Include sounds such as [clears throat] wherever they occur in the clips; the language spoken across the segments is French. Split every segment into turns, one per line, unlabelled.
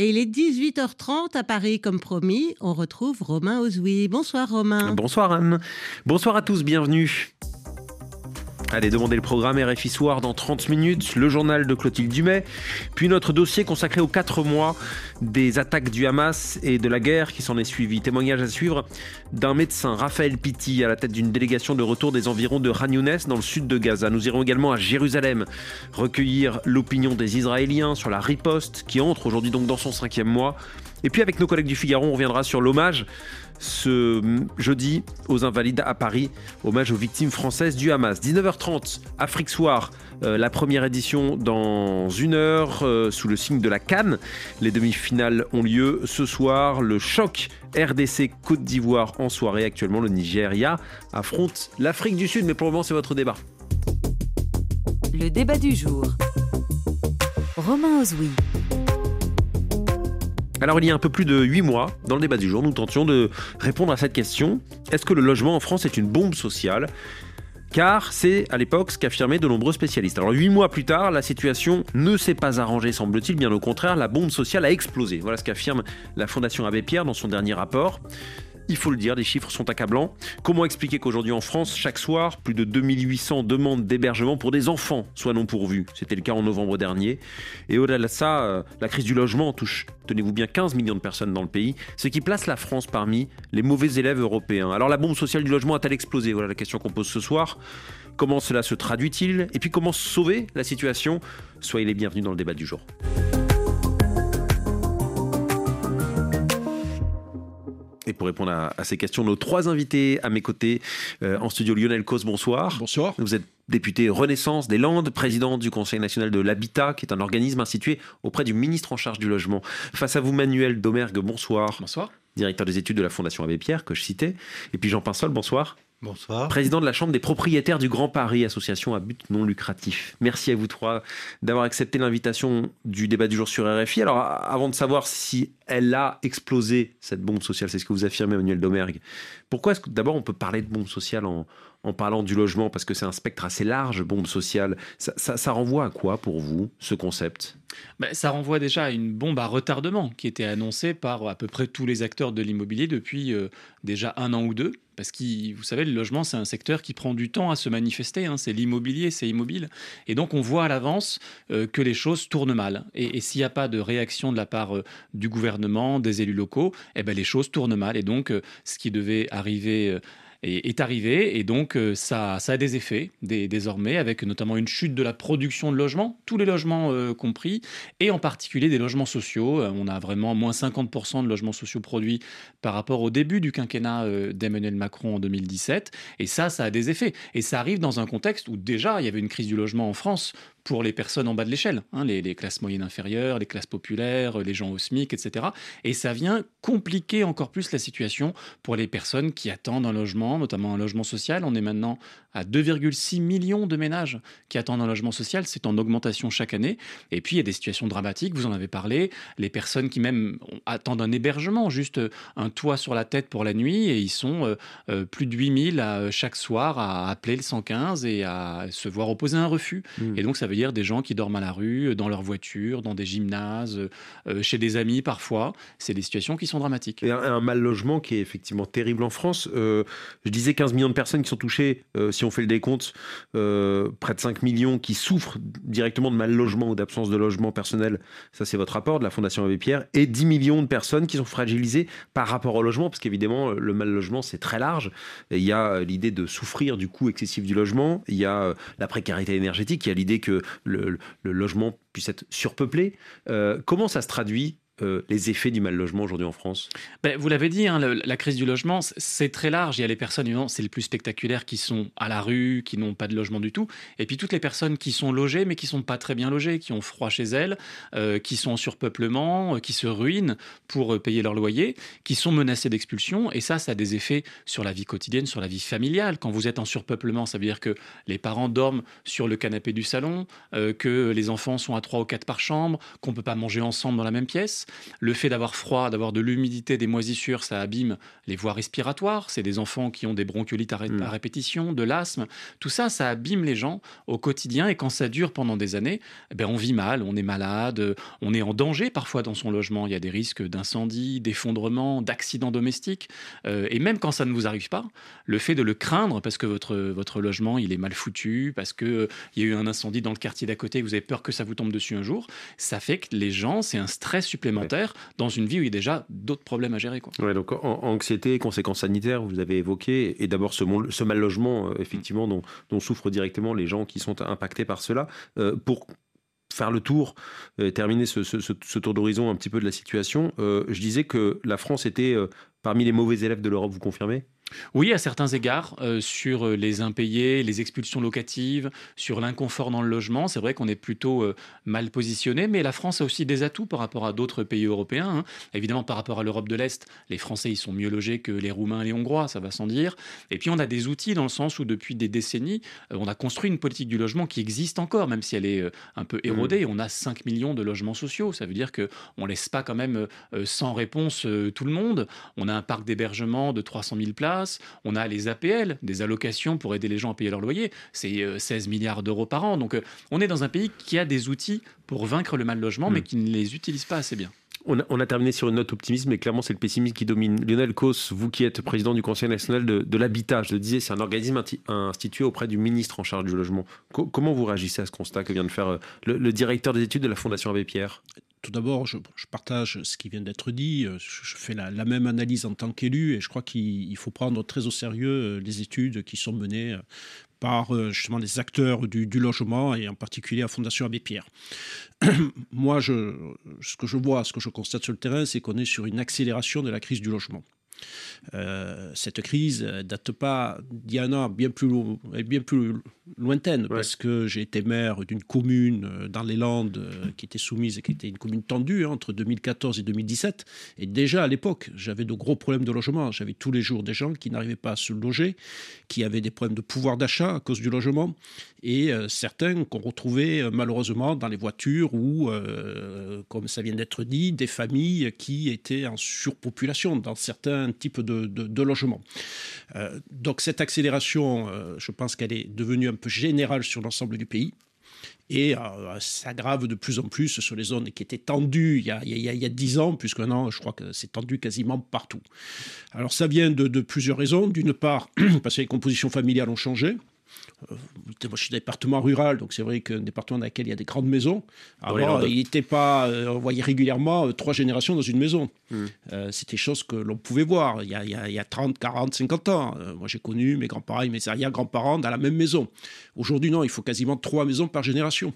Et il est 18h30 à Paris, comme promis. On retrouve Romain Ozoui. Bonsoir Romain.
Bonsoir Anne. Bonsoir à tous, bienvenue. Allez, demandez le programme RFI Soir dans 30 minutes, le journal de Clotilde Dumay, puis notre dossier consacré aux 4 mois des attaques du Hamas et de la guerre qui s'en est suivi. Témoignage à suivre d'un médecin, Raphaël Pitti, à la tête d'une délégation de retour des environs de Khan dans le sud de Gaza. Nous irons également à Jérusalem recueillir l'opinion des Israéliens sur la riposte qui entre aujourd'hui donc dans son cinquième mois. Et puis avec nos collègues du Figaro, on reviendra sur l'hommage ce jeudi aux Invalides à Paris, hommage aux victimes françaises du Hamas. 19h30, Afrique Soir, euh, la première édition dans une heure, euh, sous le signe de la Cannes. Les demi-finales ont lieu ce soir. Le choc RDC Côte d'Ivoire en soirée. Actuellement, le Nigeria affronte l'Afrique du Sud. Mais pour le moment, c'est votre débat.
Le débat du jour. Romain Ozoui.
Alors il y a un peu plus de 8 mois, dans le débat du jour, nous tentions de répondre à cette question. Est-ce que le logement en France est une bombe sociale? Car c'est à l'époque ce qu'affirmaient de nombreux spécialistes. Alors huit mois plus tard, la situation ne s'est pas arrangée, semble-t-il, bien au contraire, la bombe sociale a explosé. Voilà ce qu'affirme la Fondation Abbé Pierre dans son dernier rapport. Il faut le dire, les chiffres sont accablants. Comment expliquer qu'aujourd'hui en France, chaque soir, plus de 2800 demandes d'hébergement pour des enfants soient non pourvues? C'était le cas en novembre dernier. Et au-delà de ça, euh, la crise du logement touche, tenez-vous bien, 15 millions de personnes dans le pays, ce qui place la France parmi les mauvais élèves européens. Alors la bombe sociale du logement a-t-elle explosé? Voilà la question qu'on pose ce soir. Comment cela se traduit-il? Et puis comment sauver la situation? Soyez les bienvenus dans le débat du jour. Et pour répondre à, ces questions, nos trois invités à mes côtés euh, en studio, Lionel Cos, bonsoir.
Bonsoir.
Vous êtes député Renaissance des Landes, président du Conseil national de l'habitat, qui est un organisme institué auprès du ministre en charge du logement. Face à vous, Manuel Domergue, bonsoir.
Bonsoir.
Directeur des études de la Fondation Abbé Pierre, que je citais. Et puis Jean Pinsol, bonsoir.
Bonsoir.
Président de la Chambre des propriétaires du Grand Paris, association à but non lucratif. Merci à vous trois d'avoir accepté l'invitation du débat du jour sur RFI. Alors, avant de savoir si elle a explosé, cette bombe sociale, c'est ce que vous affirmez, Emmanuel Domergue, pourquoi est-ce que d'abord on peut parler de bombe sociale en, en parlant du logement, parce que c'est un spectre assez large, bombe sociale. Ça, renvoie à quoi pour vous, ce concept?
Ben, Ça renvoie déjà à une bombe à retardement qui était annoncée par à peu près tous les acteurs de l'immobilier depuis euh, déjà un an ou deux. Parce que vous savez, le logement, c'est un secteur qui prend du temps à se manifester. Hein. C'est l'immobilier, c'est immobile. Et donc, on voit à l'avance euh, que les choses tournent mal. Et, s'il n'y a pas de réaction de la part euh, du gouvernement, des élus locaux, eh ben, les choses tournent mal. Et donc, ce qui devait arriver est, arrivé et donc euh, ça, ça a des effets désormais avec notamment une chute de la production de logements, tous les logements euh, compris, et en particulier des logements sociaux. Euh, on a vraiment moins 50% de logements sociaux produits par rapport au début du quinquennat d'Emmanuel Macron en 2017 et ça, ça a des effets. Et ça arrive dans un contexte où déjà il y avait une crise du logement en France pour les personnes en bas de l'échelle, hein, les, classes moyennes inférieures, les classes populaires, les gens au SMIC, etc. Et ça vient compliquer encore plus la situation pour les personnes qui attendent un logement, notamment un logement social. On est maintenant à 2,6 millions de ménages qui attendent un logement social. C'est en augmentation chaque année. Et puis, il y a des situations dramatiques, vous en avez parlé, les personnes qui même attendent un hébergement, juste un toit sur la tête pour la nuit, et ils sont euh, euh, plus de 8000 à, chaque soir à appeler le 115 et à se voir opposer un refus. Mmh. Et donc, ça veut dire des gens qui dorment à la rue, dans leur voiture, dans des gymnases, euh, chez des amis parfois. C'est des situations qui sont dramatiques.
Et un, mal logement qui est effectivement terrible en France. je disais 15 millions de personnes qui sont touchées si on fait le décompte, euh, près de 5 millions qui souffrent directement de mal logement ou d'absence de logement personnel, ça c'est votre rapport de la Fondation Abbé Pierre, et 10 millions de personnes qui sont fragilisées par rapport au logement, parce qu'évidemment le mal logement c'est très large. il y a euh, l'idée de souffrir du coût excessif du logement, il y a euh, la précarité énergétique, il y a l'idée que le, logement puisse être surpeuplé. comment ça se traduit euh, les effets du mal logement aujourd'hui en France?
Ben, Vous l'avez dit, hein, la crise du logement, c'est très large. Il y a les personnes, c'est le plus spectaculaire, qui sont à la rue, qui n'ont pas de logement du tout. Et puis toutes les personnes qui sont logées, mais qui sont pas très bien logées, qui ont froid chez elles, euh, qui sont en surpeuplement, euh, qui se ruinent pour payer leur loyer, qui sont menacées d'expulsion. Et ça, ça a des effets sur la vie quotidienne, sur la vie familiale. Quand vous êtes en surpeuplement, ça veut dire que les parents dorment sur le canapé du salon, que les enfants sont à trois ou quatre par chambre, qu'on peut pas manger ensemble dans la même pièce. Le fait d'avoir froid, d'avoir de l'humidité, des moisissures, ça abîme les voies respiratoires. C'est des enfants qui ont des bronchiolites à,
Mm.
répétition, de l'asthme. Tout ça, ça abîme les gens au quotidien. Et quand ça dure pendant des années, eh ben, on vit mal, on est malade, on est en danger parfois dans son logement. Il y a des risques d'incendie, d'effondrement, d'accidents domestiques. Euh, et même quand ça ne vous arrive pas, le fait de le craindre parce que votre, votre logement il est mal foutu, parce qu'il euh, y a eu un incendie dans le quartier d'à côté, vous avez peur que ça vous tombe dessus un jour, ça fait que les gens, c'est un stress supplémentaire dans une vie où il y a déjà d'autres problèmes à gérer. Quoi.
Ouais, donc en- anxiété, conséquences sanitaires, vous avez évoqué, et d'abord ce, mal logement, euh, effectivement, dont, dont souffrent directement les gens qui sont impactés par cela. Euh, pour faire le tour, euh, terminer ce, ce- ce- ce tour d'horizon un petit peu de la situation, euh, je disais que la France était parmi les mauvais élèves de l'Europe, vous confirmez?
Oui, à certains égards, euh, sur euh, les impayés, les expulsions locatives, sur l'inconfort dans le logement, c'est vrai qu'on est plutôt euh, mal positionné, mais la France a aussi des atouts par rapport à d'autres pays européens. hein. Évidemment, par rapport à l'Europe de l'Est, les Français ils sont mieux logés que les Roumains et les Hongrois, ça va sans dire. Et puis on a des outils dans le sens où depuis des décennies, euh, on a construit une politique du logement qui existe encore, même si elle est un peu érodée. On a 5 millions de logements sociaux, ça veut dire que on laisse pas quand même sans réponse tout le monde. On a un parc d'hébergement de 300 000 places. On a les APL, des allocations pour aider les gens à payer leur loyer. C'est euh, 16 milliards d'euros par an. Donc euh, on est dans un pays qui a des outils pour vaincre le mal logement, mais qui ne les utilise pas assez bien.
on a, on a terminé sur une note optimiste, mais clairement c'est le pessimisme qui domine. Lionel Cos, vous qui êtes président du Conseil national de, de l'habitat, je le disais, c'est un organisme institué auprès du ministre en charge du logement. Co- comment vous réagissez à ce constat que vient de faire euh, le, le directeur des études de la Fondation Abbé Pierre?
Tout d'abord, je, partage ce qui vient d'être dit. Euh, Je, fais la, même analyse en tant qu'élu et je crois qu'il il faut prendre très au sérieux euh, les études qui sont menées euh, par justement les acteurs du, logement et en particulier la Fondation Abbé Pierre. [clears throat] Moi, ce que je vois, ce que je constate sur le terrain, c'est qu'on est sur une accélération de la crise du logement. Euh, cette crise date pas d'il y a un an, bien plus, lo- elle est bien plus lointaine, parce que j'ai été maire d'une commune euh, dans les Landes euh, qui était soumise, qui était une commune tendue hein, entre 2014 et 2017. Et déjà à l'époque, j'avais de gros problèmes de logement. J'avais tous les jours des gens qui n'arrivaient pas à se loger, qui avaient des problèmes de pouvoir d'achat à cause du logement, et euh, certains qu'on retrouvait malheureusement dans les voitures ou, euh, comme ça vient d'être dit, des familles qui étaient en surpopulation dans certains types de, de-. Euh, donc cette accélération, euh, je pense qu'elle est devenue un peu générale sur l'ensemble du pays. Et euh, s'aggrave de plus en plus sur les zones qui étaient tendues il y a, il y a, il y a 10 ans, puisque maintenant, je crois que c'est tendu quasiment partout. Alors ça vient de, de plusieurs raisons. D'une part, [clears throat] parce que les compositions familiales ont changé. Euh, Moi, je suis département rural, donc c'est vrai qu'un département dans lequel il y a des grandes maisons. Avant, il n'était pas. euh, on voyait régulièrement euh, trois générations dans une maison.
Hmm.
C'était chose que l'on pouvait voir il y, a, il, y a, il y a 30, 40, 50 ans. Moi, j'ai connu mes grands-parents et mes arrière-grands-parents dans la même maison. Aujourd'hui, non, il faut quasiment trois maisons par génération.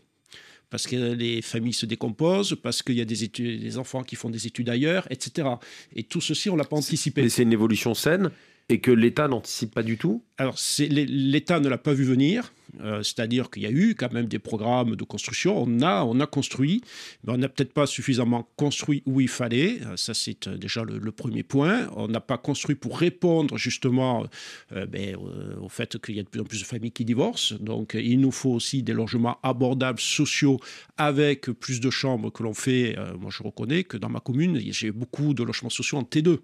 Parce que les familles se décomposent, parce qu'il y a des, études, des enfants qui font des études ailleurs, etc. Et tout ceci, on ne l'a pas anticipé.
Mais c'est une évolution saine et que l'État n'anticipe pas du tout?
Alors, l'État ne l'a pas vu venir, euh, c'est-à-dire qu'il y a eu quand même des programmes de construction, on a, on a construit, mais on n'a peut-être pas suffisamment construit où il fallait, Euh, ça c'est euh, déjà le, premier point. On n'a pas construit pour répondre justement ben, au fait qu'il y a de plus en plus de familles qui divorcent, donc il nous faut aussi des logements abordables, sociaux, avec plus de chambres que l'on fait. Moi je reconnais que dans ma commune, j'ai beaucoup de logements sociaux en T2.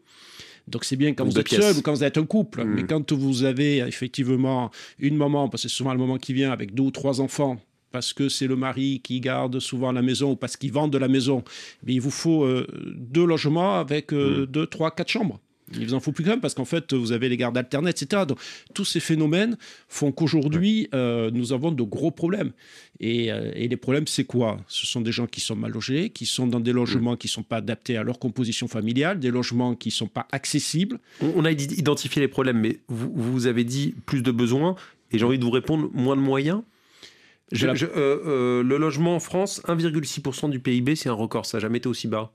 Donc c'est bien quand vous êtes
pièces.
seul ou quand vous êtes un couple.
Mm.
Mais quand vous avez effectivement une maman, parce que c'est souvent le moment qui vient avec deux ou trois enfants, parce que c'est le mari qui garde souvent la maison ou parce qu'il vend de la maison, mais il vous faut euh, deux logements avec euh, deux, trois, quatre chambres. Il vous en faut plus quand même parce qu'en fait, vous avez les gardes alternés, etc. Donc, tous ces phénomènes font qu'aujourd'hui, euh, nous avons de gros problèmes. Et, euh, et les problèmes, c'est quoi? Ce sont des gens qui sont mal logés, qui sont dans des logements qui ne sont pas adaptés à leur composition familiale, des logements qui ne sont pas accessibles.
On a id- identifié les problèmes, mais vous, vous avez dit plus de besoins, et j'ai envie de vous répondre moins de moyens? Je-
De la-
je- euh, euh, le logement en France, 1,6% du PIB, c'est un record, ça n'a jamais été aussi bas?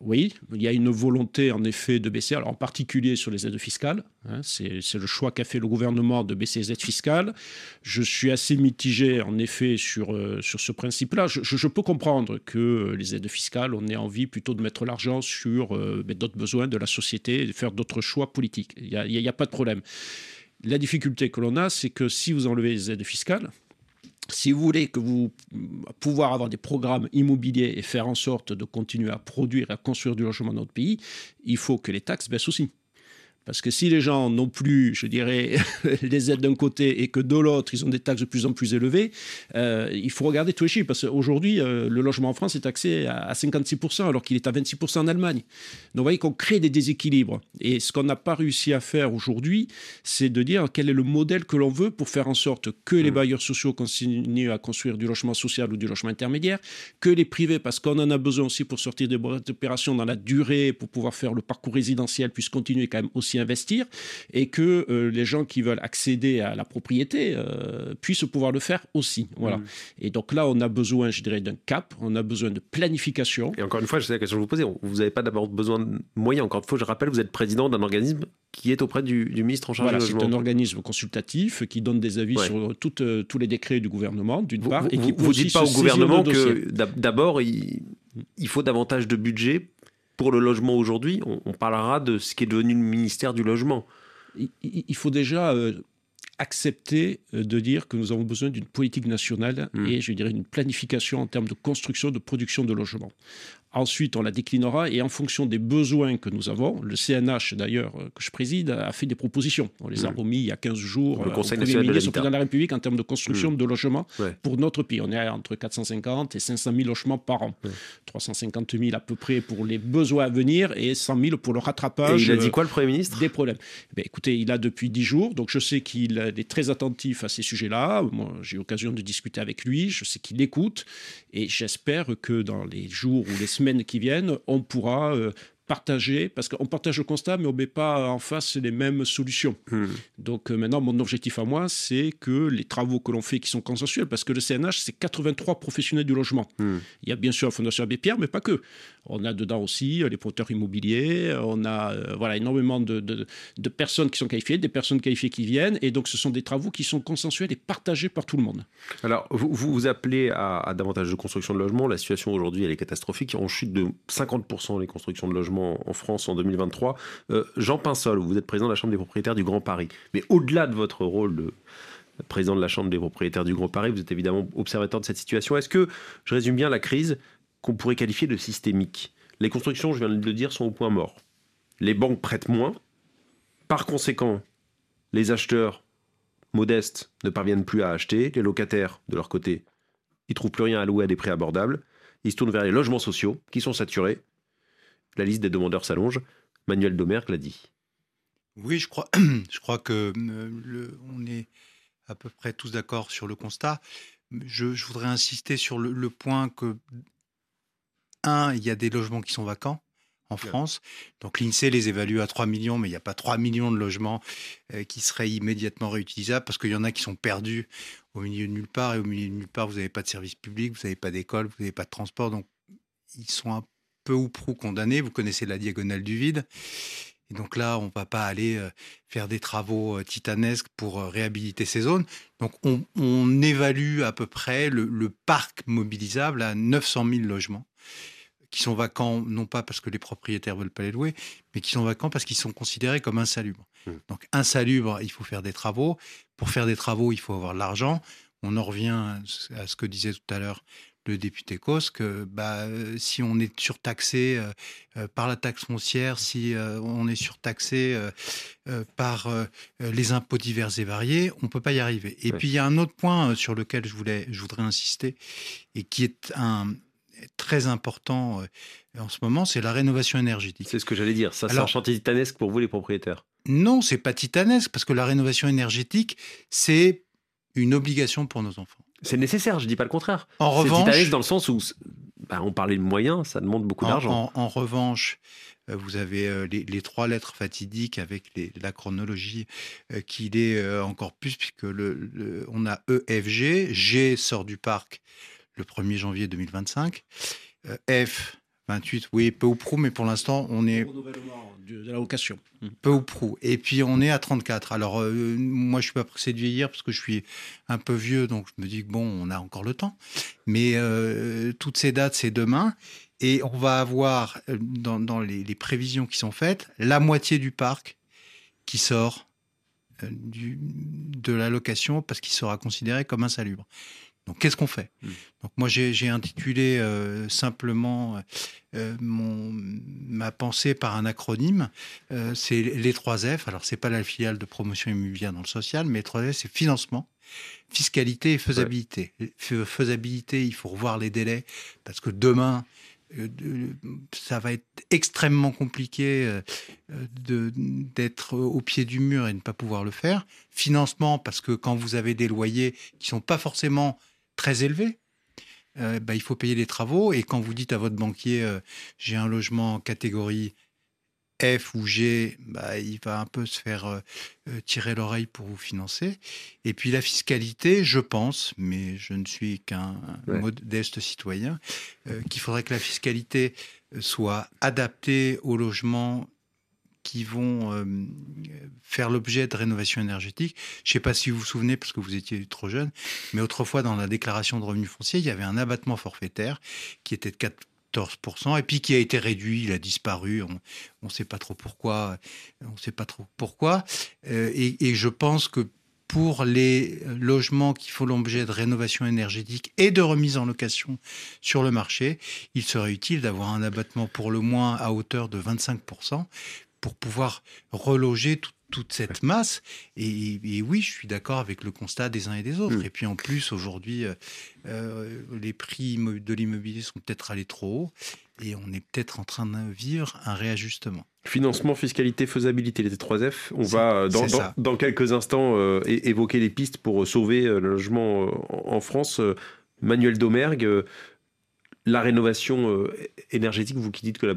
Oui, il y a une volonté en effet de baisser, alors en particulier sur les aides fiscales. hein, c'est le choix qu'a fait le gouvernement de baisser les aides fiscales. Je suis assez mitigé en effet sur, euh, sur ce principe-là. Je, peux comprendre que les aides fiscales, on ait envie plutôt de mettre l'argent sur euh, ben, d'autres besoins de la société et de faire d'autres choix politiques. Il n'y a, a pas de problème. La difficulté que l'on a, c'est que si vous enlevez les aides fiscales, si vous voulez que vous pouvoir avoir des programmes immobiliers et faire en sorte de continuer à produire et à construire du logement dans notre pays, il faut que les taxes baissent aussi. Parce que si les gens n'ont plus, je dirais, [laughs] les aides d'un côté et que de l'autre, ils ont des taxes de plus en plus élevées, euh, il faut regarder tous les chiffres. Parce qu'aujourd'hui, euh, le logement en France est taxé à, 56%, alors qu'il est à 26% en Allemagne. Donc vous voyez qu'on crée des déséquilibres. Et ce qu'on n'a pas réussi à faire aujourd'hui, c'est de dire quel est le modèle que l'on veut pour faire en sorte que les mmh. bailleurs sociaux continuent à construire du logement social ou du logement intermédiaire, que les privés, parce qu'on en a besoin aussi pour sortir des opérations dans la durée, pour pouvoir faire le parcours résidentiel, puissent continuer quand même aussi investir et que euh, les gens qui veulent accéder à la propriété euh, puissent pouvoir le faire aussi. Voilà. Mm. Et donc là, on a besoin, je dirais, d'un cap, on a besoin de planification.
Et encore une fois, je sais la question que je vous posais, vous n'avez pas d'abord besoin de moyens. Encore une fois, je rappelle, vous êtes président d'un organisme qui est auprès du, ministre en charge
voilà,
du logement.
C'est un organisme consultatif qui donne des avis sur euh, tous les décrets du gouvernement, d'une part.
et qui vous ne dites pas au gouvernement que d'abord, il, il faut davantage de budget pour le logement aujourd'hui, on, parlera de ce qui est devenu le ministère du logement.
Il, faut déjà euh, accepter euh, de dire que nous avons besoin d'une politique nationale hmm. et je dirais une planification en termes de construction, de production de logements. Ensuite, on la déclinera et en fonction des besoins que nous avons, le CNH d'ailleurs euh, que je préside a fait des propositions. On les a mmh. remis il y a 15 jours
le euh, Conseil national de
président de la République en termes de construction mmh. de logements pour notre pays. On est entre 450 et 500 000 logements par an. 350 000 à peu près pour les besoins à venir et 100 000 pour le rattrapage.
Et il a dit quoi le Premier ministre?
Des problèmes. Eh ben, écoutez, il a depuis 10 jours, donc je sais qu'il est très attentif à ces sujets-là. Moi, j'ai eu l'occasion de discuter avec lui, je sais qu'il écoute et j'espère que dans les jours ou les semaines qui viennent, on pourra partager, parce qu'on partage le constat, mais on ne met pas en face les mêmes solutions. Hmm. Donc euh, maintenant, mon objectif à moi, c'est que les travaux que l'on fait qui sont consensuels, parce que le CNH, c'est 83 professionnels du logement. Hmm. Il y a bien sûr la Fondation Abbé Pierre, mais pas que. On a dedans aussi euh, les promoteurs immobiliers, on a euh, voilà, énormément de, de, personnes qui sont qualifiées, des personnes qualifiées qui viennent, et donc ce sont des travaux qui sont consensuels et partagés par tout le monde.
Alors, vous vous, appelez à, davantage de construction de logements. La situation aujourd'hui, elle est catastrophique. On chute de 50% les constructions de logements en France en 2023. Euh, Jean Pinsol, vous êtes président de la Chambre des propriétaires du Grand Paris. Mais au-delà de votre rôle de président de la Chambre des propriétaires du Grand Paris, vous êtes évidemment observateur de cette situation. Est-ce que, je résume bien la crise, qu'on pourrait qualifier de systémique? Les constructions, je viens de le dire, sont au point mort. Les banques prêtent moins. Par conséquent, les acheteurs modestes ne parviennent plus à acheter. Les locataires, de leur côté, ils trouvent plus rien à louer à des prix abordables. Ils se tournent vers les logements sociaux, qui sont saturés. La liste des demandeurs s'allonge. Manuel Domergue l'a dit.
Oui, je crois, [clears throat] je crois que euh, le, on est à peu près tous d'accord sur le constat. Je, voudrais insister sur le point que un, il y a des logements qui sont vacants en France. Donc l'INSEE les évalue à 3 millions, mais il n'y a pas 3 millions de logements euh, qui seraient immédiatement réutilisables parce qu'il y en a qui sont perdus au milieu de nulle part et au milieu de nulle part, vous n'avez pas de service public, vous n'avez pas d'école, vous n'avez pas de transport. Donc ils sont un peu ou prou condamnés. Vous connaissez la diagonale du vide. Et donc là, on ne va pas aller euh, faire des travaux euh, titanesques pour réhabiliter ces zones. Donc on, évalue à peu près le, le parc mobilisable à 900 000 logements qui sont vacants, non pas parce que les propriétaires veulent pas les louer, mais qui sont vacants parce qu'ils sont considérés comme insalubres. Mmh. Donc insalubres, il faut faire des travaux. Pour faire des travaux, il faut avoir de l'argent. On en revient à ce que disait tout à l'heure le député Cos, que bah, euh, si on est surtaxé euh, euh, par la taxe foncière, si on est surtaxé par les impôts divers et variés, on ne peut pas y arriver. Et puis il y a un autre point sur lequel je, voulais, je voudrais insister, et qui est un, très important en ce moment, c'est la rénovation énergétique.
C'est ce que j'allais dire. Ça, c'est un chantier titanesque pour vous, les propriétaires?
Non, c'est pas titanesque, parce que la rénovation énergétique, c'est une obligation pour nos enfants.
C'est nécessaire, je dis pas le contraire. En revanche, titanesque dans le sens où bah, on parlait de moyens, ça demande beaucoup d'argent.
En, revanche, euh, vous avez euh, les, trois lettres fatidiques avec la chronologie qui est encore plus, puisque le, on a EFG, G sort du parc le 1er janvier 2025. Euh, F, 28, oui, peu ou prou, mais pour l'instant, on est.
de la location.
Peu ou prou. Et puis, on est à 34. Alors, euh, moi, je suis pas pressé de vieillir parce que je suis un peu vieux, donc je me dis que bon, on a encore le temps. Mais euh, toutes ces dates, c'est demain. Et on va avoir, dans, les, les, prévisions qui sont faites, la moitié du parc qui sort du, de la location parce qu'il sera considéré comme insalubre. Donc qu'est-ce qu'on fait?
Mm.
Donc moi j'ai intitulé euh, simplement euh, mon, ma pensée par un acronyme. Euh, c'est les 3 F. Alors c'est pas la filiale de promotion immobilière dans le social, mais les 3 F c'est financement, fiscalité et faisabilité. Faisabilité, il faut revoir les délais parce que demain de- ça va être extrêmement compliqué d'être au pied du mur et ne pas pouvoir le faire. Financement, parce que quand vous avez des loyers qui sont pas forcément très élevés, euh, bah, il faut payer les travaux. Et quand vous dites à votre banquier, euh, j'ai un logement en catégorie F ou G, bah, il va un peu se faire euh, tirer l'oreille pour vous financer. Et puis la fiscalité, je pense, mais je ne suis qu'un
Ouais.
modeste citoyen, qu'il faudrait que la fiscalité soit adaptée aux logements qui vont euh, faire l'objet de rénovation énergétique. Je ne sais pas si vous vous souvenez, parce que vous étiez trop jeune, mais autrefois, dans la déclaration de revenus fonciers, il y avait un abattement forfaitaire qui était de 14%, et puis qui a été réduit, il a disparu, on ne sait pas trop pourquoi, on sait pas trop pourquoi. Euh, et, et je pense que pour les logements qui font l'objet de rénovation énergétique et de remise en location sur le marché, il serait utile d'avoir un abattement pour le moins à hauteur de 25% pour pouvoir reloger tout- toute cette masse. Et, et oui, je suis d'accord avec le constat des uns et des autres.
Mm.
Et puis en plus, aujourd'hui, euh, euh, les prix de l'immobilier sont peut-être allés trop haut et on est peut-être en train de vivre un réajustement.
Financement, fiscalité, faisabilité, les 3 F. On va, euh, dans, quelques instants, euh, évoquer les pistes pour sauver le logement en France. Manuel Domergue, la rénovation euh, énergétique, vous qui dites que la,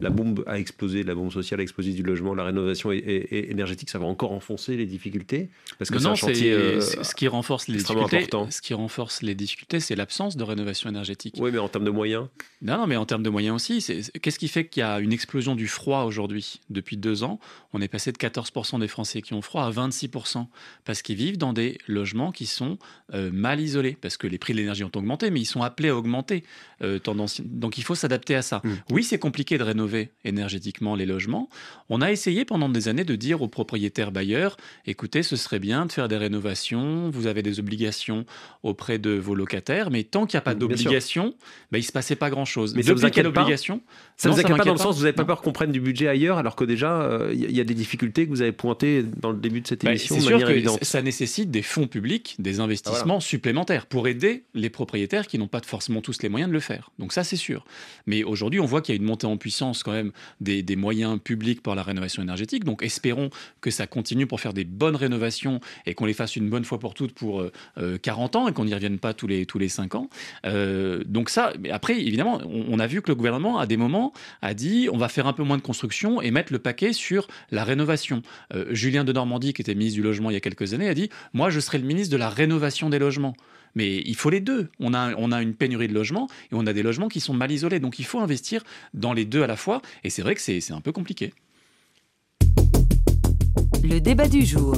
la bombe a explosé, la bombe sociale a explosé du logement, la rénovation énergétique, ça va encore enfoncer les difficultés? Parce que
Non,
c'est euh,
ce qui renforce les difficultés.
important.
Ce qui renforce les difficultés, c'est l'absence de rénovation énergétique.
Oui, mais en termes de moyens?
Non, non, mais en termes de moyens aussi, qu'est-ce qui fait qu'il y a une explosion du froid aujourd'hui? Depuis deux ans, on est passé de 14% des Français qui ont froid à 26%, parce qu'ils vivent dans des logements qui sont euh, mal isolés, parce que les prix de l'énergie ont augmenté, mais ils sont appelés à augmenter. Euh. Donc il faut s'adapter à ça.
Mm.
Oui, c'est compliqué de rénover énergétiquement les logements. On a essayé pendant des années de dire aux propriétaires bailleurs, écoutez, ce serait bien de faire des rénovations, vous avez des obligations auprès de vos locataires, mais tant qu'il n'y a pas
sûr.
d'obligation, ben, il ne se passait pas grand-chose.
Mais
Depuis quelle
inquiète pas
obligation
Ça
Non,
vous inquiète pas dans le sens, vous n'avez pas
Non.
peur qu'on prenne du budget ailleurs, alors que déjà, il y, a des difficultés que vous avez pointées dans le début de cette
Bah,
émission
c'est
de
sûr
manière
que
évidente. Ah,
ça nécessite des fonds publics, des investissements supplémentaires pour aider les propriétaires qui n'ont pas forcément tous les moyens le faire. Donc ça, c'est sûr. Mais aujourd'hui, on voit qu'il y a une montée en puissance quand même des, moyens publics pour la rénovation énergétique. Donc espérons que ça continue pour faire des bonnes rénovations et qu'on les fasse une bonne fois pour toutes pour euh, euh, 40 ans et qu'on n'y revienne pas tous les, tous les 5 ans. Euh, donc ça, mais après, évidemment, on, a vu que le gouvernement, à des moments, a dit on va faire un peu moins de construction et mettre le paquet sur la rénovation. Euh, Julien de Normandie, qui était ministre du Logement il y a quelques années, a dit Moi, je serai le ministre de la rénovation des logements. Mais il faut les deux. On a, une pénurie de logements et on a des logements qui sont mal isolés. Donc il faut investir dans les deux à la fois. Et c'est vrai que c'est c'est un peu compliqué.
Le débat du jour.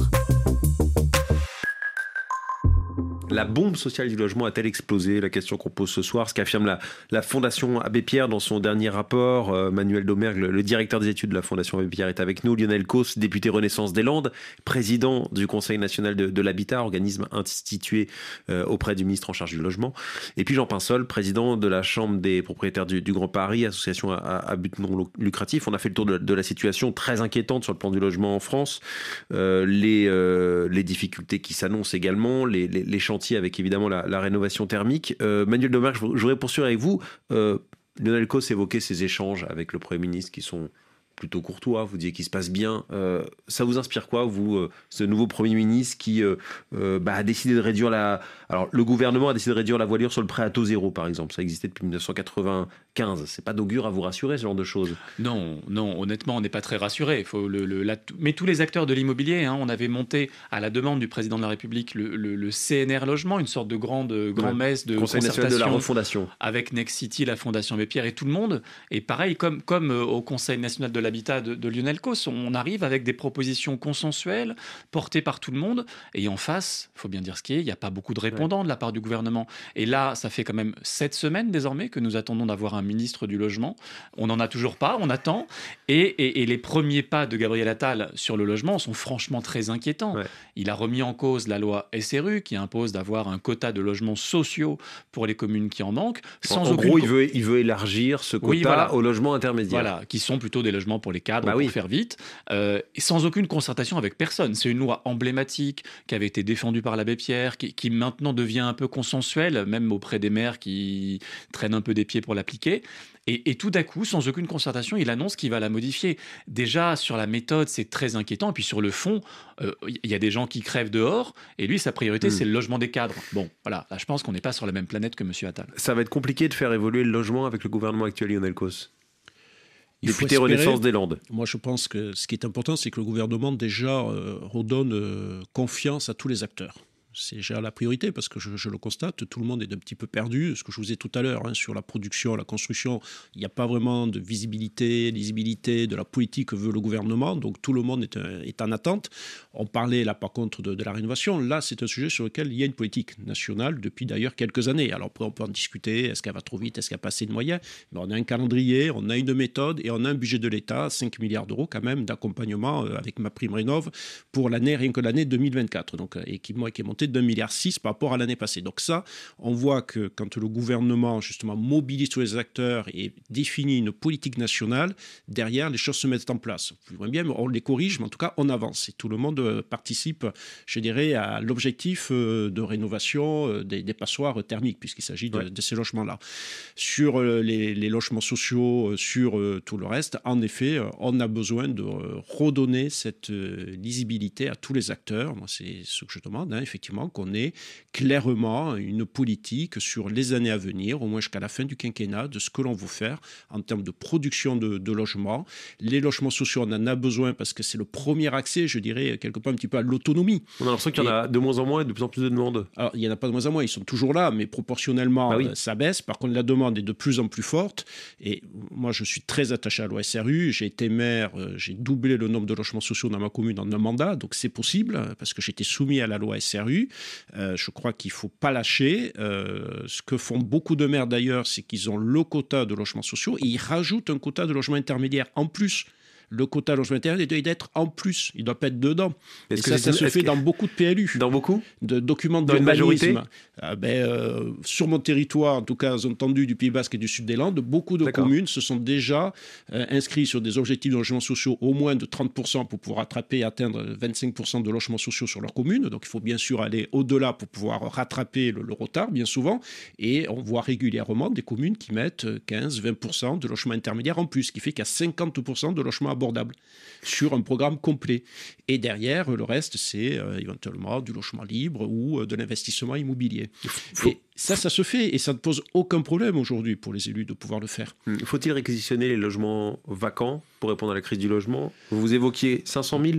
La bombe sociale du logement a-t-elle explosé La question qu'on pose ce soir, ce qu'affirme la, la Fondation Abbé Pierre dans son dernier rapport. Euh, Manuel Domergue, le, le directeur des études de la Fondation Abbé Pierre, est avec nous. Lionel Cos, député Renaissance des Landes, président du Conseil national de, de l'habitat, organisme institué euh, auprès du ministre en charge du logement. Et puis Jean Pinsol, président de la Chambre des propriétaires du, du Grand Paris, association à, but non lucratif. On a fait le tour de, de la situation très inquiétante sur le plan du logement en France, euh, les, les difficultés qui s'annoncent également, les, les- les avec évidemment la, rénovation thermique. Euh, Manuel Domergue, je, vou- je voudrais poursuivre avec vous. Euh, Lionel Cos évoquait ces échanges avec le Premier ministre qui sont plutôt courtois, vous disiez qu'il se passe bien. Euh, ça vous inspire quoi, vous, euh, ce nouveau Premier ministre qui bah, a décidé de réduire la... Alors, le gouvernement a décidé de réduire la voilure sur le prêt à taux zéro, par exemple. Ça existait depuis 1995. C'est pas d'augure à vous rassurer, ce genre de choses.
Non, non, honnêtement, on n'est pas très rassuré. Il faut le, le- la- mais tous les acteurs de l'immobilier, hein, on avait monté à la demande du président de la République le, CNR Logement, une sorte de grande grand-messe de
Conseil national de la refondation.
avec Next City, la Fondation Bépierre et tout le monde. Et pareil, comme, comme euh, au Conseil national de l'habitat de, de Lionel Cos, on arrive avec des propositions consensuelles portées par tout le monde. Et en face, il faut bien dire ce qui est, il n'y a pas beaucoup de répondants de la part du gouvernement. Et là, ça fait quand même sept semaines désormais que nous attendons d'avoir un ministre du logement. On n'en a toujours pas, on attend. Et, et, les premiers pas de Gabriel Attal sur le logement sont franchement très inquiétants. Il a remis en cause la loi SRU qui impose d'avoir un quota de logements sociaux pour les communes qui en manquent.
Sans en gros, il veut, il veut élargir ce quota aux logements intermédiaires.
Voilà, qui sont plutôt des logements pour les cadres, bah pour faire vite, euh, et sans aucune concertation avec personne. C'est une loi emblématique qui avait été défendue par l'abbé Pierre, qui, qui maintenant devient un peu consensuelle, même auprès des maires qui traînent un peu des pieds pour l'appliquer. Et, tout d'un coup, sans aucune concertation, il annonce qu'il va la modifier. Déjà, sur la méthode, c'est très inquiétant. Et puis sur le fond, euh, il y a des gens qui crèvent dehors. Et lui, sa priorité, hmm. c'est le logement des cadres. Bon, voilà. Là, je pense qu'on n'est pas sur la même planète que M. Attal.
Ça va être compliqué de faire évoluer le logement avec le gouvernement actuel, Lionel Cos. Député Renaissance des Landes.
Moi, je pense que ce qui est important, c'est que le gouvernement déjà euh, redonne euh, confiance à tous les acteurs c'est déjà la priorité parce que je, le constate, tout le monde est un petit peu perdu. Ce que je vous ai tout à l'heure hein, sur la production, la construction, il n'y a pas vraiment de visibilité, lisibilité de la politique que veut le gouvernement. Donc tout le monde est, est en attente. On parlait là par contre de, la rénovation. Là, c'est un sujet sur lequel il y a une politique nationale depuis d'ailleurs quelques années. Alors après, on peut en discuter. Est-ce qu'elle va trop vite? Est-ce qu'il n'y a pas assez de moyens? Mais on a un calendrier, on a une méthode et on a un budget de l'État, 5 milliards d'euros quand même d'accompagnement euh, avec ma prime rénov pour l'année, rien que l'année 2024. Donc, et qui, qui est monté d'un milliard six par rapport à l'année passée. Donc ça, on voit que quand le gouvernement justement mobilise tous les acteurs et définit une politique nationale, derrière les choses se mettent en place. Plus bien, on les corrige, mais en tout cas on avance et tout le monde euh, participe, je dirais, à l'objectif euh, de rénovation euh, des, passoires thermiques puisqu'il s'agit de, ces logements-là. Sur les, les, logements sociaux, sur tout le reste, en effet, on a besoin de redonner cette lisibilité à tous les acteurs. Moi, c'est ce que je demande, hein, effectivement, qu'on ait clairement une politique sur les années à venir, au moins jusqu'à la fin du quinquennat, de ce que l'on veut faire en termes de production de, logements. Les logements sociaux, on en a besoin parce que c'est le premier accès, je dirais, quelque part un petit peu à l'autonomie.
On a l'impression qu'il y en a de moins en moins et de plus en plus de demandes.
Alors, il n'y en a pas de moins en moins, ils sont toujours là, mais proportionnellement, bah euh, ça baisse. Par contre, la demande est de plus en plus forte. Et moi, je suis très attaché à l'OSRU. J'ai été maire, euh, j'ai doublé le nombre de logements sociaux dans ma commune en un mandat, donc c'est possible parce que j'étais soumis à la loi SRU. Euh, je crois qu'il ne faut pas lâcher. Euh, ce que font beaucoup de maires d'ailleurs, c'est qu'ils ont le quota de logements sociaux et ils rajoutent un quota de logements intermédiaires en plus le quota logement intérieur doit être en plus. Il ne doit pas être dedans. Et ça, ça se fait dans beaucoup de PLU.
Dans beaucoup
De documents de majorité ah ben, euh, Sur mon territoire, en tout cas entendu du Pays Basque et du Sud des Landes, beaucoup de communes se sont déjà euh, inscrits sur des objectifs de logements sociaux au moins de 30% pour pouvoir rattraper et atteindre 25% de logements sociaux sur leur commune. Donc il faut bien sûr aller au-delà pour pouvoir rattraper le, le, retard, bien souvent. Et on voit régulièrement des communes qui mettent 15-20% de logements intermédiaires en plus, ce qui fait qu'il y a 50% de logements abordable sur un programme complet. Et derrière, le reste, c'est euh, éventuellement du logement libre ou euh, de l'investissement immobilier. Et ça, ça se fait et ça ne pose aucun problème aujourd'hui pour les élus de pouvoir le faire.
Hmm. Faut-il réquisitionner les logements vacants pour répondre à la crise du logement? Vous évoquiez 500 000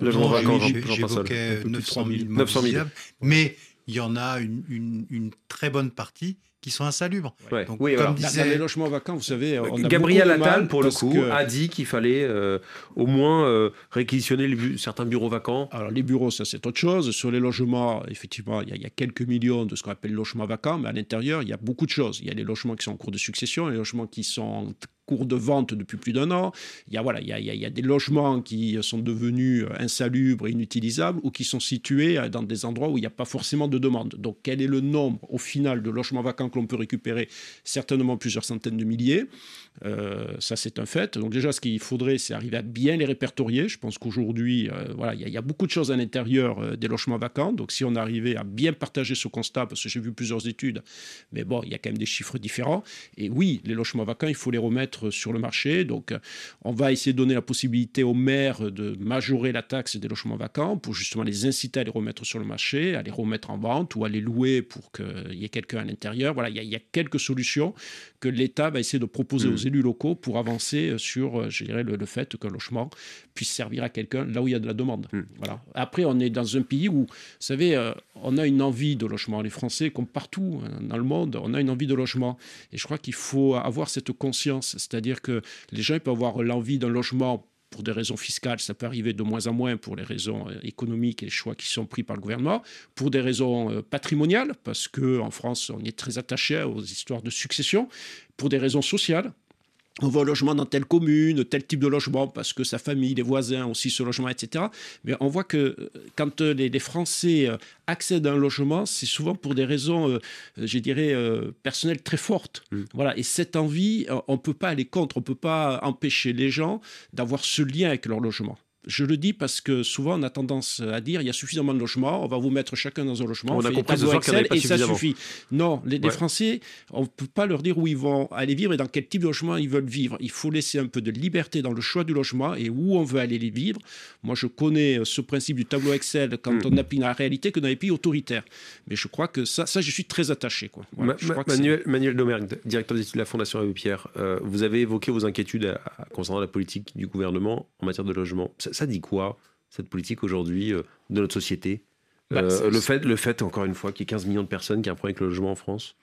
logements vacants, J'évoquais 900 000, 900 000. Mais il y en a une, une très bonne partie qui sont insalubres.
Donc, oui, comme disait... les logements vacants, vous savez, on a
Gabriel Attal, pour le coup, a dit qu'il fallait euh, au moins euh, réquisitionner les certains bureaux vacants.
Alors, les bureaux, ça, c'est autre chose. Sur les logements, effectivement, il y, a, il y, a quelques millions de ce qu'on appelle logements vacants, mais à l'intérieur, il y a beaucoup de choses. Il y a les logements qui sont en cours de succession, les logements qui sont cours de vente depuis plus d'un an. Il y, a, voilà, il, y a, il y a des logements qui sont devenus insalubres et inutilisables ou qui sont situés dans des endroits où il n'y a pas forcément de demande. Donc quel est le nombre au final de logements vacants que l'on peut récupérer? Certainement plusieurs centaines de milliers. Euh, ça, c'est un fait. Donc déjà, ce qu'il faudrait, c'est arriver à bien les répertorier. Je pense qu'aujourd'hui, euh, voilà, il y, a beaucoup de choses à l'intérieur euh, des logements vacants. Donc si on arrivait à bien partager ce constat, parce que j'ai vu plusieurs études, mais bon, il y a quand même des chiffres différents. Et oui, les logements vacants, il faut les remettre sur le marché. Donc on va essayer de donner la possibilité aux maires de majorer la taxe des logements vacants pour justement les inciter à les remettre sur le marché, à les remettre en vente ou à les louer pour qu'il y ait quelqu'un à l'intérieur. Voilà, il y, a, il y, a quelques solutions que l'État va essayer de proposer mmh. aux élus locaux pour avancer sur, euh, je dirais, le, fait qu'un logement puisse servir à quelqu'un là où il y a de la demande. Hmm. Voilà. Après, on est dans un pays où, vous savez, euh, on a une envie de logement. Les Français, comme partout dans le monde, on a une envie de logement. Et je crois qu'il faut avoir cette conscience, c'est-à-dire que les gens peuvent avoir l'envie d'un logement pour des raisons fiscales, ça peut arriver de moins en moins pour les raisons euh, économiques et les choix qui sont pris par le gouvernement, pour des raisons patrimoniales, parce qu'en France, on est très attaché aux histoires de succession, pour des raisons sociales, on va au logement dans telle commune, tel type de logement, parce que sa famille, les voisins ont aussi ce logement, etc. Mais on voit que euh, quand euh, les, Français euh, accèdent à un logement, c'est souvent pour des raisons, je dirais, personnelles très fortes. Mm. Voilà. Et cette envie, on ne peut pas aller contre, on ne peut pas empêcher les gens d'avoir ce lien avec leur logement. Je le dis parce que souvent on a tendance à dire il y a suffisamment de logements, on va vous mettre chacun dans un logement,
on, a compris
Excel et ça suffit. Non, les, Français, on ne peut pas leur dire où ils vont aller vivre et dans quel type de logement ils veulent vivre. Il faut laisser un peu de liberté dans le choix du logement et où on veut aller les vivre. Moi, je connais ce principe du tableau Excel quand hmm. on applique la réalité que dans les pays autoritaires. Mais je crois que ça, ça je suis très attaché. Quoi.
Manuel, Manuel Domergue, directeur d'études de la Fondation Abbé Pierre, euh, vous avez évoqué vos inquiétudes concernant la politique du gouvernement en matière de logement ça, dit quoi, cette politique aujourd'hui euh, de notre société? Bah, euh, le, fait, le fait, encore une fois, qu'il y ait 15 millions de personnes qui ont un problème avec le logement en France?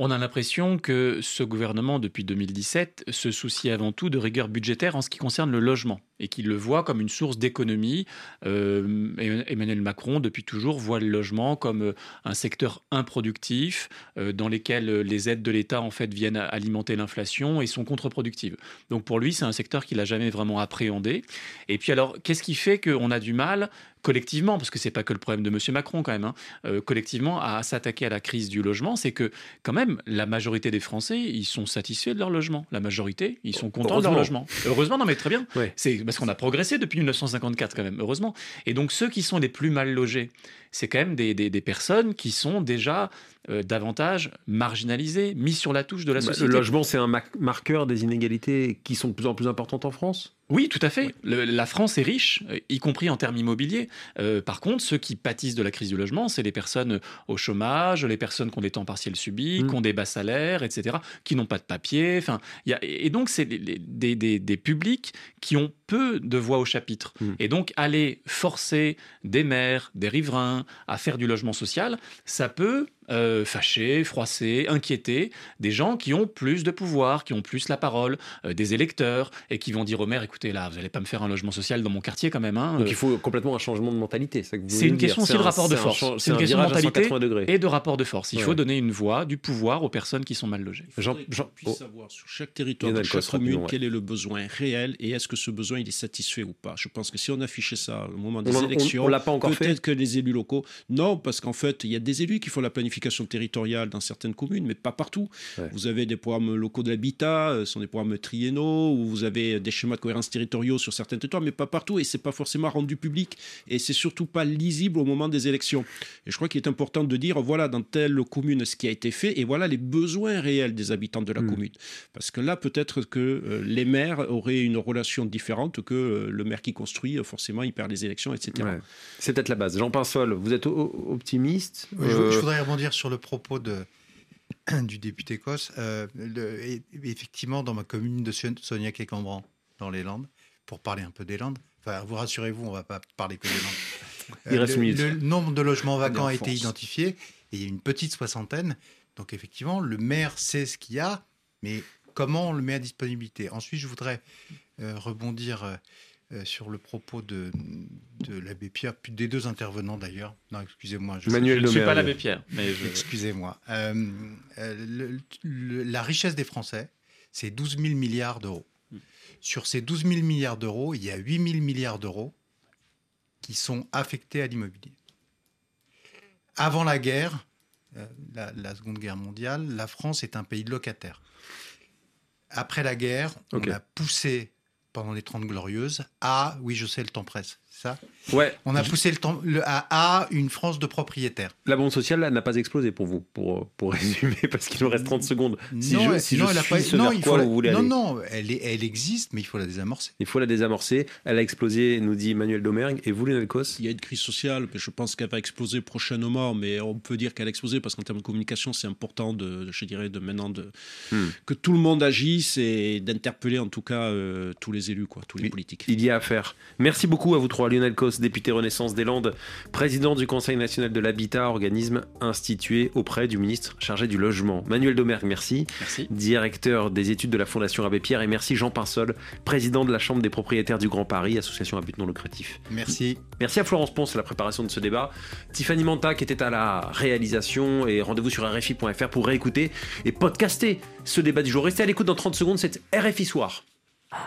On a l'impression que ce gouvernement, depuis 2017, se soucie avant tout de rigueur budgétaire en ce qui concerne le logement et qu'il le voit comme une source d'économie. Euh, Emmanuel Macron, depuis toujours, voit le logement comme euh, un secteur improductif euh, dans lequel les aides de l'État en fait viennent alimenter l'inflation et sont contre-productives. Donc pour lui, c'est un secteur qu'il n'a jamais vraiment appréhendé. Et puis alors, qu'est-ce qui fait qu'on a du mal collectivement, parce que c'est pas que le problème de M. Macron quand même, hein, euh, collectivement à s'attaquer à la crise du logement, c'est que quand même la majorité des Français, ils sont satisfaits de leur logement. La majorité, ils sont contents de leur logement. Heureusement, non mais très bien. C'est parce qu'on a progressé depuis 1954 quand même, heureusement. Et donc ceux qui sont les plus mal logés, c'est quand même des, des, personnes qui sont déjà euh, davantage marginalisées, mises sur la touche de la bah, société.
Le logement, c'est un marqueur des inégalités qui sont de plus en plus importantes en France?
Oui, tout à fait. la France est riche, euh, y compris en termes immobiliers. Euh, par contre, ceux qui pâtissent de la crise du logement, c'est les personnes au chômage, les personnes qui ont des temps partiels subis, mmh. qui ont des bas salaires, etc., qui n'ont pas de papier. Enfin, et donc, c'est des, des, publics qui ont peu de voix au chapitre. Mmh. Et donc, aller forcer des maires, des riverains à faire du logement social, ça peut euh, fâcher, froisser, inquiéter des gens qui ont plus de pouvoir, qui ont plus la parole, euh, des électeurs, et qui vont dire au maire, écoutez, là, vous n'allez pas me faire un logement social dans mon quartier quand même. Hein,
Donc il faut complètement un changement de mentalité.
C'est une question aussi de rapport de force. C'est une question de mentalité et de rapport de force. Il faut donner une voix, du pouvoir aux personnes qui sont mal logées.
Jean, Jean puisse oh. savoir sur chaque territoire, de chaque commune, quel est le besoin réel et est-ce que ce besoin il est satisfait ou pas? Je pense que si on affichait ça au moment des élections, peut-être que les élus locaux, non, parce qu'en fait, il y a des élus qui font la planification territoriale dans certaines communes, mais pas partout. Vous avez des programmes locaux de l'habitat, euh, ce sont des programmes triennaux, ou vous avez des schémas de cohérence territoriaux sur certains territoires, mais pas partout, et c'est pas forcément rendu public, et c'est surtout pas lisible au moment des élections. Et je crois qu'il est important de dire, voilà, dans telle commune, ce qui a été fait, et voilà les besoins réels des habitants de la hmm. commune. Parce que là, peut-être que euh, les maires auraient une relation différente que euh, le maire qui construit, forcément, il perd les élections, etc.
C'est peut-être la base. Jean Pinsol, vous êtes optimiste?
Je, je, voudrais rebondir sur le propos de, [clears throat] du député Cos. Euh, effectivement, dans ma commune de Soniac et Cambran, dans les Landes, pour parler un peu des Landes, enfin, vous rassurez-vous, on ne va pas parler que des Landes. [laughs]
Il reste
le, le, nombre de logements vacants a été identifié et il y a une petite soixantaine. Donc, effectivement, le maire sait ce qu'il y a, mais comment on le met à disponibilité? Ensuite, je voudrais euh, rebondir. Euh, sur le propos de, de l'abbé Pierre, puis des deux intervenants d'ailleurs. Non, excusez-moi.
Je, Manuel je ne suis pas l'abbé Pierre. Mais
Excusez-moi. Euh, euh, la richesse des Français, c'est 12 000 milliards d'euros. Hmm. Sur ces 12 000 milliards d'euros, il y a 8 000 milliards d'euros qui sont affectés à l'immobilier. Avant la guerre, la, Seconde Guerre mondiale, la France est un pays de locataires. Après la guerre, on a poussé pendant les 30 glorieuses. À, oui, je sais, le temps presse, ça
Ouais.
On a poussé le temps le, à, une France de propriétaires.
La bombe sociale n'a pas explosé pour vous, pour, pour [laughs] résumer, parce qu'il nous reste 30 secondes. Si non, je, si non, elle a pas, non, faut
non, non, elle, est, elle existe, mais il faut la désamorcer.
Il faut la désamorcer. Elle a explosé, nous dit Emmanuel Domergue. Et vous, Lionel Cos?
Il y a une crise sociale, mais je pense qu'elle va exploser prochainement, mais on peut dire qu'elle a explosé parce qu'en termes de communication, c'est important, de, je dirais, de maintenant de, hmm. que tout le monde agisse et d'interpeller en tout cas euh, tous les élus, quoi, tous les politiques.
Il y a à faire. Merci beaucoup à vous trois. Reçoit Lionel Cos, député Renaissance des Landes, président du Conseil national de l'habitat, organisme institué auprès du ministre chargé du logement. Manuel Domergue, merci.
Merci.
Directeur des études de la Fondation Abbé Pierre. Et merci Jean Pinsol, président de la Chambre des propriétaires du Grand Paris, association à but non lucratif.
Merci.
Merci à Florence Ponce à la préparation de ce débat. Tiffany Manta qui était à la réalisation. Et rendez-vous sur RFI.fr pour réécouter et podcaster ce débat du jour. Restez à l'écoute dans 30 secondes, c'est RFI Soir.